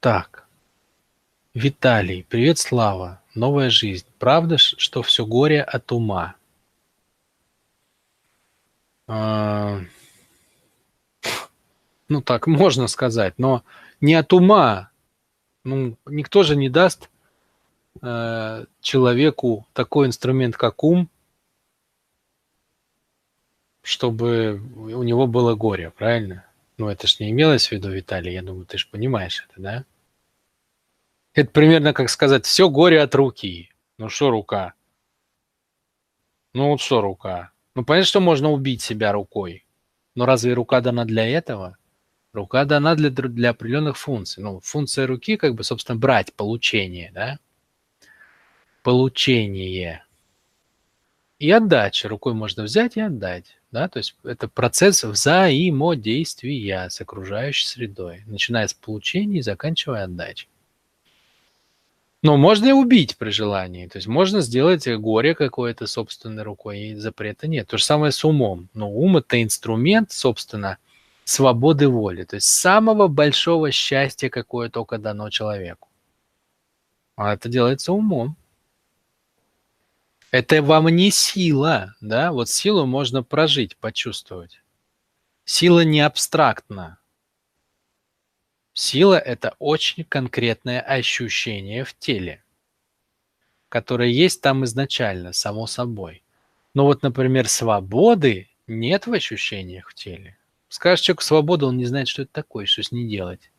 Так, Виталий, привет, Слава. Новая жизнь. Правда, что все горе от ума? А, ну, так можно сказать, но не от ума. Ну, никто же не даст э, человеку такой инструмент, как ум, чтобы у него было горе, правильно? Ну, это ж не имелось в виду, Виталий, я думаю, ты же понимаешь это, да? Это примерно как сказать, все горе от руки. Ну что рука? Ну вот что рука? Ну понятно, что можно убить себя рукой. Но разве рука дана для этого? Рука дана для, для определенных функций. Ну, функция руки, как бы, собственно, брать, получение, да? Получение. И отдача. Рукой можно взять и отдать. Да? То есть это процесс взаимодействия с окружающей средой, начиная с получения и заканчивая отдачей. Но можно и убить при желании. То есть можно сделать горе какое-то собственной рукой, и запрета нет. То же самое с умом. Но ум – это инструмент, собственно, свободы воли. То есть самого большого счастья, какое только дано человеку. А это делается умом. Это вам не сила, да? Вот силу можно прожить, почувствовать. Сила не абстрактна. Сила – это очень конкретное ощущение в теле, которое есть там изначально, само собой. Но вот, например, свободы нет в ощущениях в теле. Скажешь человеку свобода, он не знает, что это такое, что с ней делать.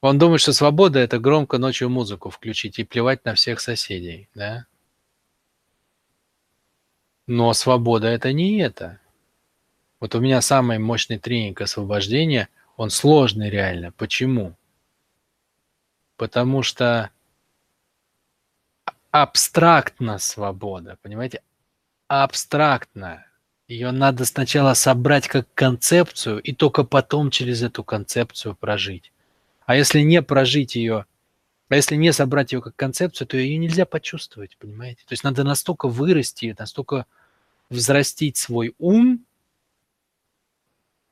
Он думает, что свобода – это громко ночью музыку включить и плевать на всех соседей, да? Но свобода – это не это. Вот у меня самый мощный тренинг освобождения, он сложный реально. Почему? Потому что абстрактна свобода, понимаете? Абстрактно. Ее надо сначала собрать как концепцию и только потом через эту концепцию прожить. А если не прожить ее, а если не собрать ее как концепцию, то ее нельзя почувствовать, понимаете? То есть надо настолько вырасти, настолько взрастить свой ум,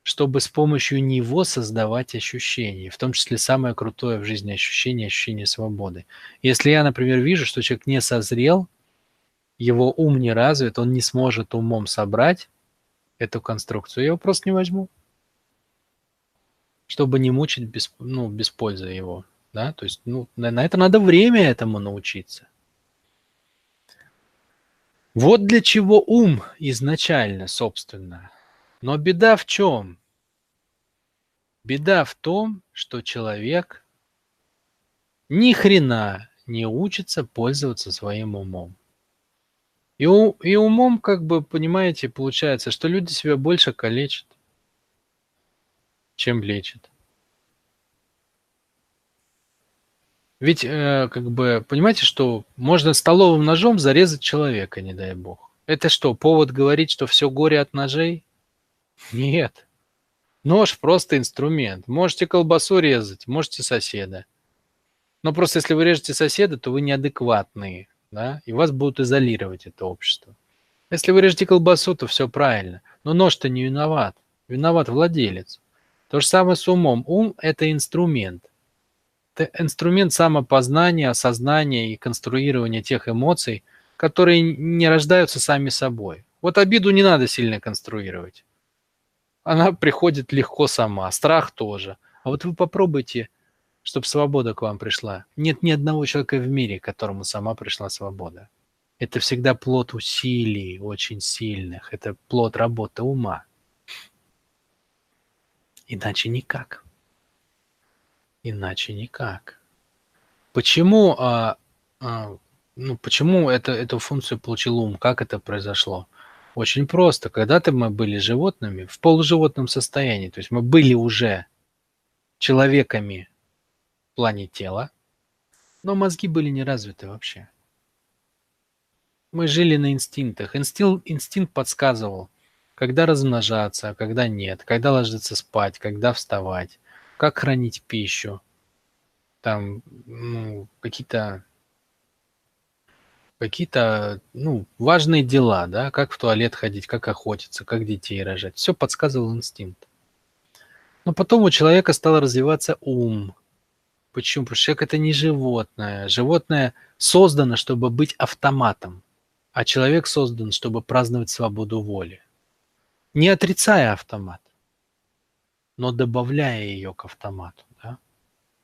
чтобы с помощью него создавать ощущения, в том числе самое крутое в жизни ощущение, ощущение свободы. Если я, например, вижу, что человек не созрел, его ум не развит, он не сможет умом собрать эту конструкцию, я его просто не возьму, чтобы не мучить без, ну, без пользы его. Да? То есть ну, на, это надо время этому научиться. Вот для чего ум изначально, собственно. Но беда в чем? Беда в том, что человек ни хрена не учится пользоваться своим умом. И, у, и умом, как бы, понимаете, получается, что люди себя больше калечат, чем лечат. Ведь, э, как бы, понимаете, что можно столовым ножом зарезать человека, не дай бог. Это что, повод говорить, что все горе от ножей? Нет. Нож просто инструмент. Можете колбасу резать, можете соседа. Но просто если вы режете соседа, то вы неадекватные, да, и вас будут изолировать это общество. Если вы режете колбасу, то все правильно. Но нож-то не виноват. Виноват владелец. То же самое с умом. Ум – это инструмент. Это инструмент самопознания, осознания и конструирования тех эмоций, которые не рождаются сами собой. Вот обиду не надо сильно конструировать. Она приходит легко сама, страх тоже. А вот вы попробуйте, чтобы свобода к вам пришла. Нет ни одного человека в мире, которому сама пришла свобода. Это всегда плод усилий очень сильных. Это плод работы ума. Иначе никак. Иначе никак. Почему, а, а, ну, почему это, эту функцию получил ум? Как это произошло? Очень просто. Когда-то мы были животными в полуживотном состоянии. То есть мы были уже человеками в плане тела, но мозги были не развиты вообще. Мы жили на инстинктах. Инстинкт, инстинкт подсказывал, когда размножаться, а когда нет, когда ложиться спать, когда вставать, как хранить пищу, там ну, какие-то какие-то ну, важные дела, да, как в туалет ходить, как охотиться, как детей рожать. Все подсказывал инстинкт. Но потом у человека стал развиваться ум. Почему? Потому что человек это не животное. Животное создано, чтобы быть автоматом, а человек создан, чтобы праздновать свободу воли. Не отрицая автомат, но добавляя ее к автомату, да?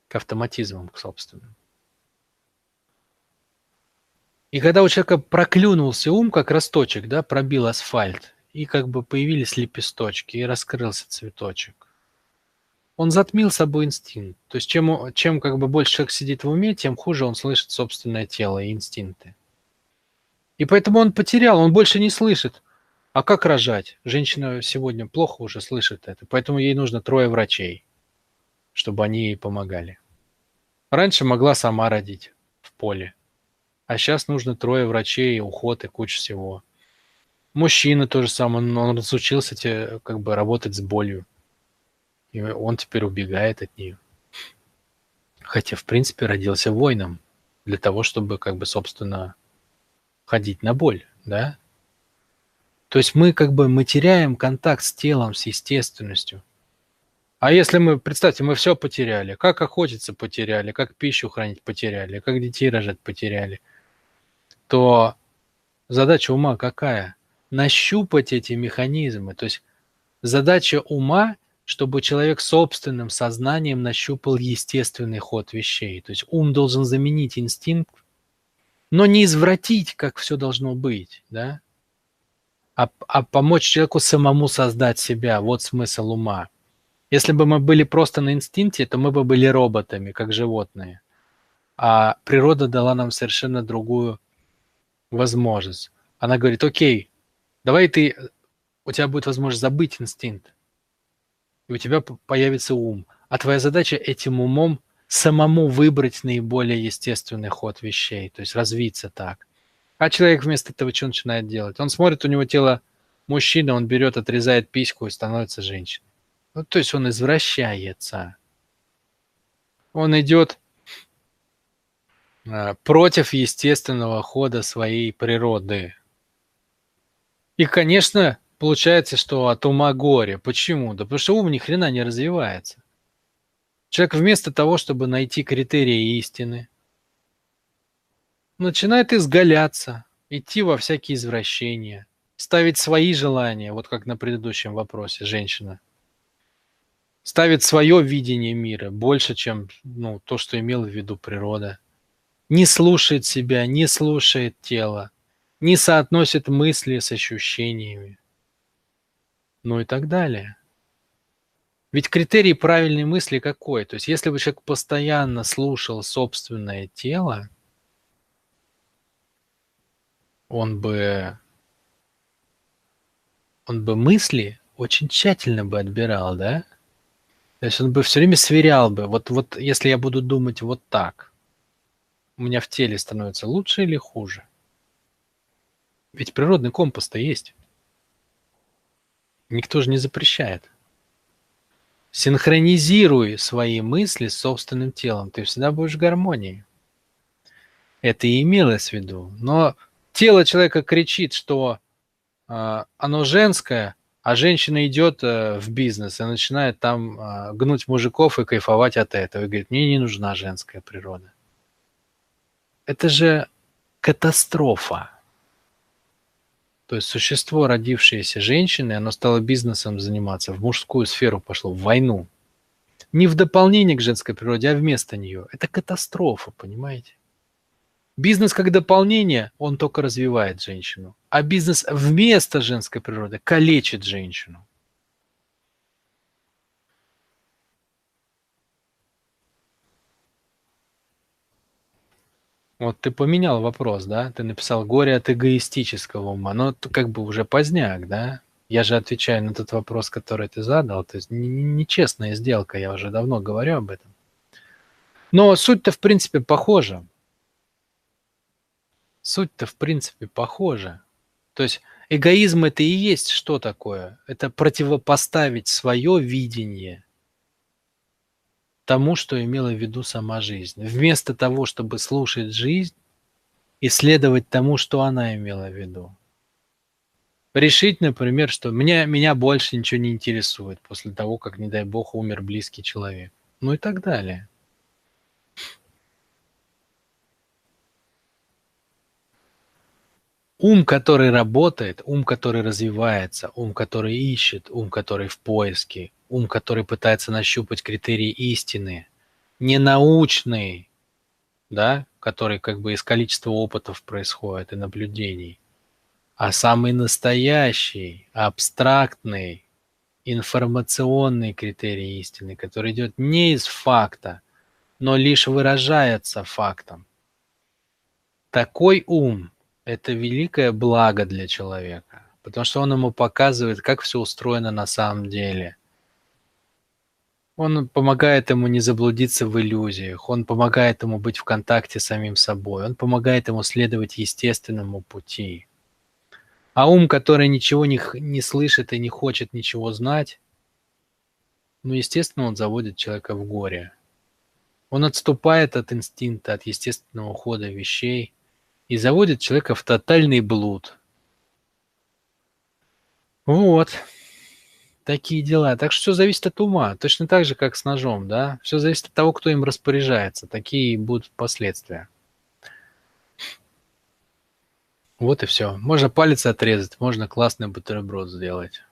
к автоматизмам, к собственным. И когда у человека проклюнулся ум, как росточек, да, пробил асфальт, и как бы появились лепесточки, и раскрылся цветочек, он затмил собой инстинкт. То есть чем, чем как бы больше человек сидит в уме, тем хуже он слышит собственное тело и инстинкты. И поэтому он потерял, он больше не слышит. А как рожать? Женщина сегодня плохо уже слышит это, поэтому ей нужно трое врачей, чтобы они ей помогали. Раньше могла сама родить в поле. А сейчас нужно трое врачей, уход и куча всего. Мужчина тоже самое, он разучился те, как бы работать с болью. И он теперь убегает от нее. Хотя, в принципе, родился воином для того, чтобы, как бы, собственно, ходить на боль, да? То есть мы как бы мы теряем контакт с телом, с естественностью. А если мы, представьте, мы все потеряли, как охотиться потеряли, как пищу хранить потеряли, как детей рожать потеряли – то задача ума какая? Нащупать эти механизмы. То есть задача ума, чтобы человек собственным сознанием нащупал естественный ход вещей. То есть ум должен заменить инстинкт, но не извратить, как все должно быть, да? А, а помочь человеку самому создать себя. Вот смысл ума. Если бы мы были просто на инстинкте, то мы бы были роботами, как животные. А природа дала нам совершенно другую возможность. Она говорит, окей, давай ты, у тебя будет возможность забыть инстинкт, и у тебя появится ум. А твоя задача этим умом самому выбрать наиболее естественный ход вещей, то есть развиться так. А человек вместо этого что начинает делать? Он смотрит, у него тело мужчины, он берет, отрезает письку и становится женщиной. Ну, то есть он извращается. Он идет Э, против естественного хода своей природы. И, конечно, получается, что от ума горе. Почему? Да потому что ум ни хрена не развивается. Человек вместо того, чтобы найти критерии истины, начинает изгаляться, идти во всякие извращения, ставить свои желания, вот как на предыдущем вопросе женщина. Ставит свое видение мира больше, чем ну, то, что имела в виду природа не слушает себя, не слушает тело, не соотносит мысли с ощущениями, ну и так далее. Ведь критерий правильной мысли какой? То есть если бы человек постоянно слушал собственное тело, он бы, он бы мысли очень тщательно бы отбирал, да? То есть он бы все время сверял бы, вот, вот если я буду думать вот так – у меня в теле становится лучше или хуже? Ведь природный компас-то есть. Никто же не запрещает. Синхронизируй свои мысли с собственным телом. Ты всегда будешь в гармонии. Это и имелось в виду. Но тело человека кричит, что э, оно женское, а женщина идет э, в бизнес и начинает там э, гнуть мужиков и кайфовать от этого. И говорит, мне не нужна женская природа это же катастрофа. То есть существо, родившееся женщиной, оно стало бизнесом заниматься, в мужскую сферу пошло, в войну. Не в дополнение к женской природе, а вместо нее. Это катастрофа, понимаете? Бизнес как дополнение, он только развивает женщину. А бизнес вместо женской природы калечит женщину. Вот ты поменял вопрос, да? Ты написал «горе от эгоистического ума». Но это как бы уже поздняк, да? Я же отвечаю на тот вопрос, который ты задал. То есть нечестная сделка, я уже давно говорю об этом. Но суть-то в принципе похожа. Суть-то в принципе похожа. То есть эгоизм это и есть что такое? Это противопоставить свое видение тому, что имела в виду сама жизнь. Вместо того, чтобы слушать жизнь, исследовать тому, что она имела в виду. Решить, например, что меня, меня больше ничего не интересует после того, как, не дай бог, умер близкий человек. Ну и так далее. Ум, который работает, ум, который развивается, ум, который ищет, ум, который в поиске, ум, который пытается нащупать критерии истины, не научный, да, который как бы из количества опытов происходит и наблюдений, а самый настоящий, абстрактный, информационный критерий истины, который идет не из факта, но лишь выражается фактом. Такой ум – это великое благо для человека, потому что он ему показывает, как все устроено на самом деле. Он помогает ему не заблудиться в иллюзиях, он помогает ему быть в контакте с самим собой, он помогает ему следовать естественному пути – а ум, который ничего не, не слышит и не хочет ничего знать, ну, естественно, он заводит человека в горе. Он отступает от инстинкта, от естественного хода вещей и заводит человека в тотальный блуд. Вот. Такие дела. Так что все зависит от ума. Точно так же, как с ножом, да? Все зависит от того, кто им распоряжается. Такие будут последствия. Вот и все. Можно палец отрезать, можно классный бутерброд сделать.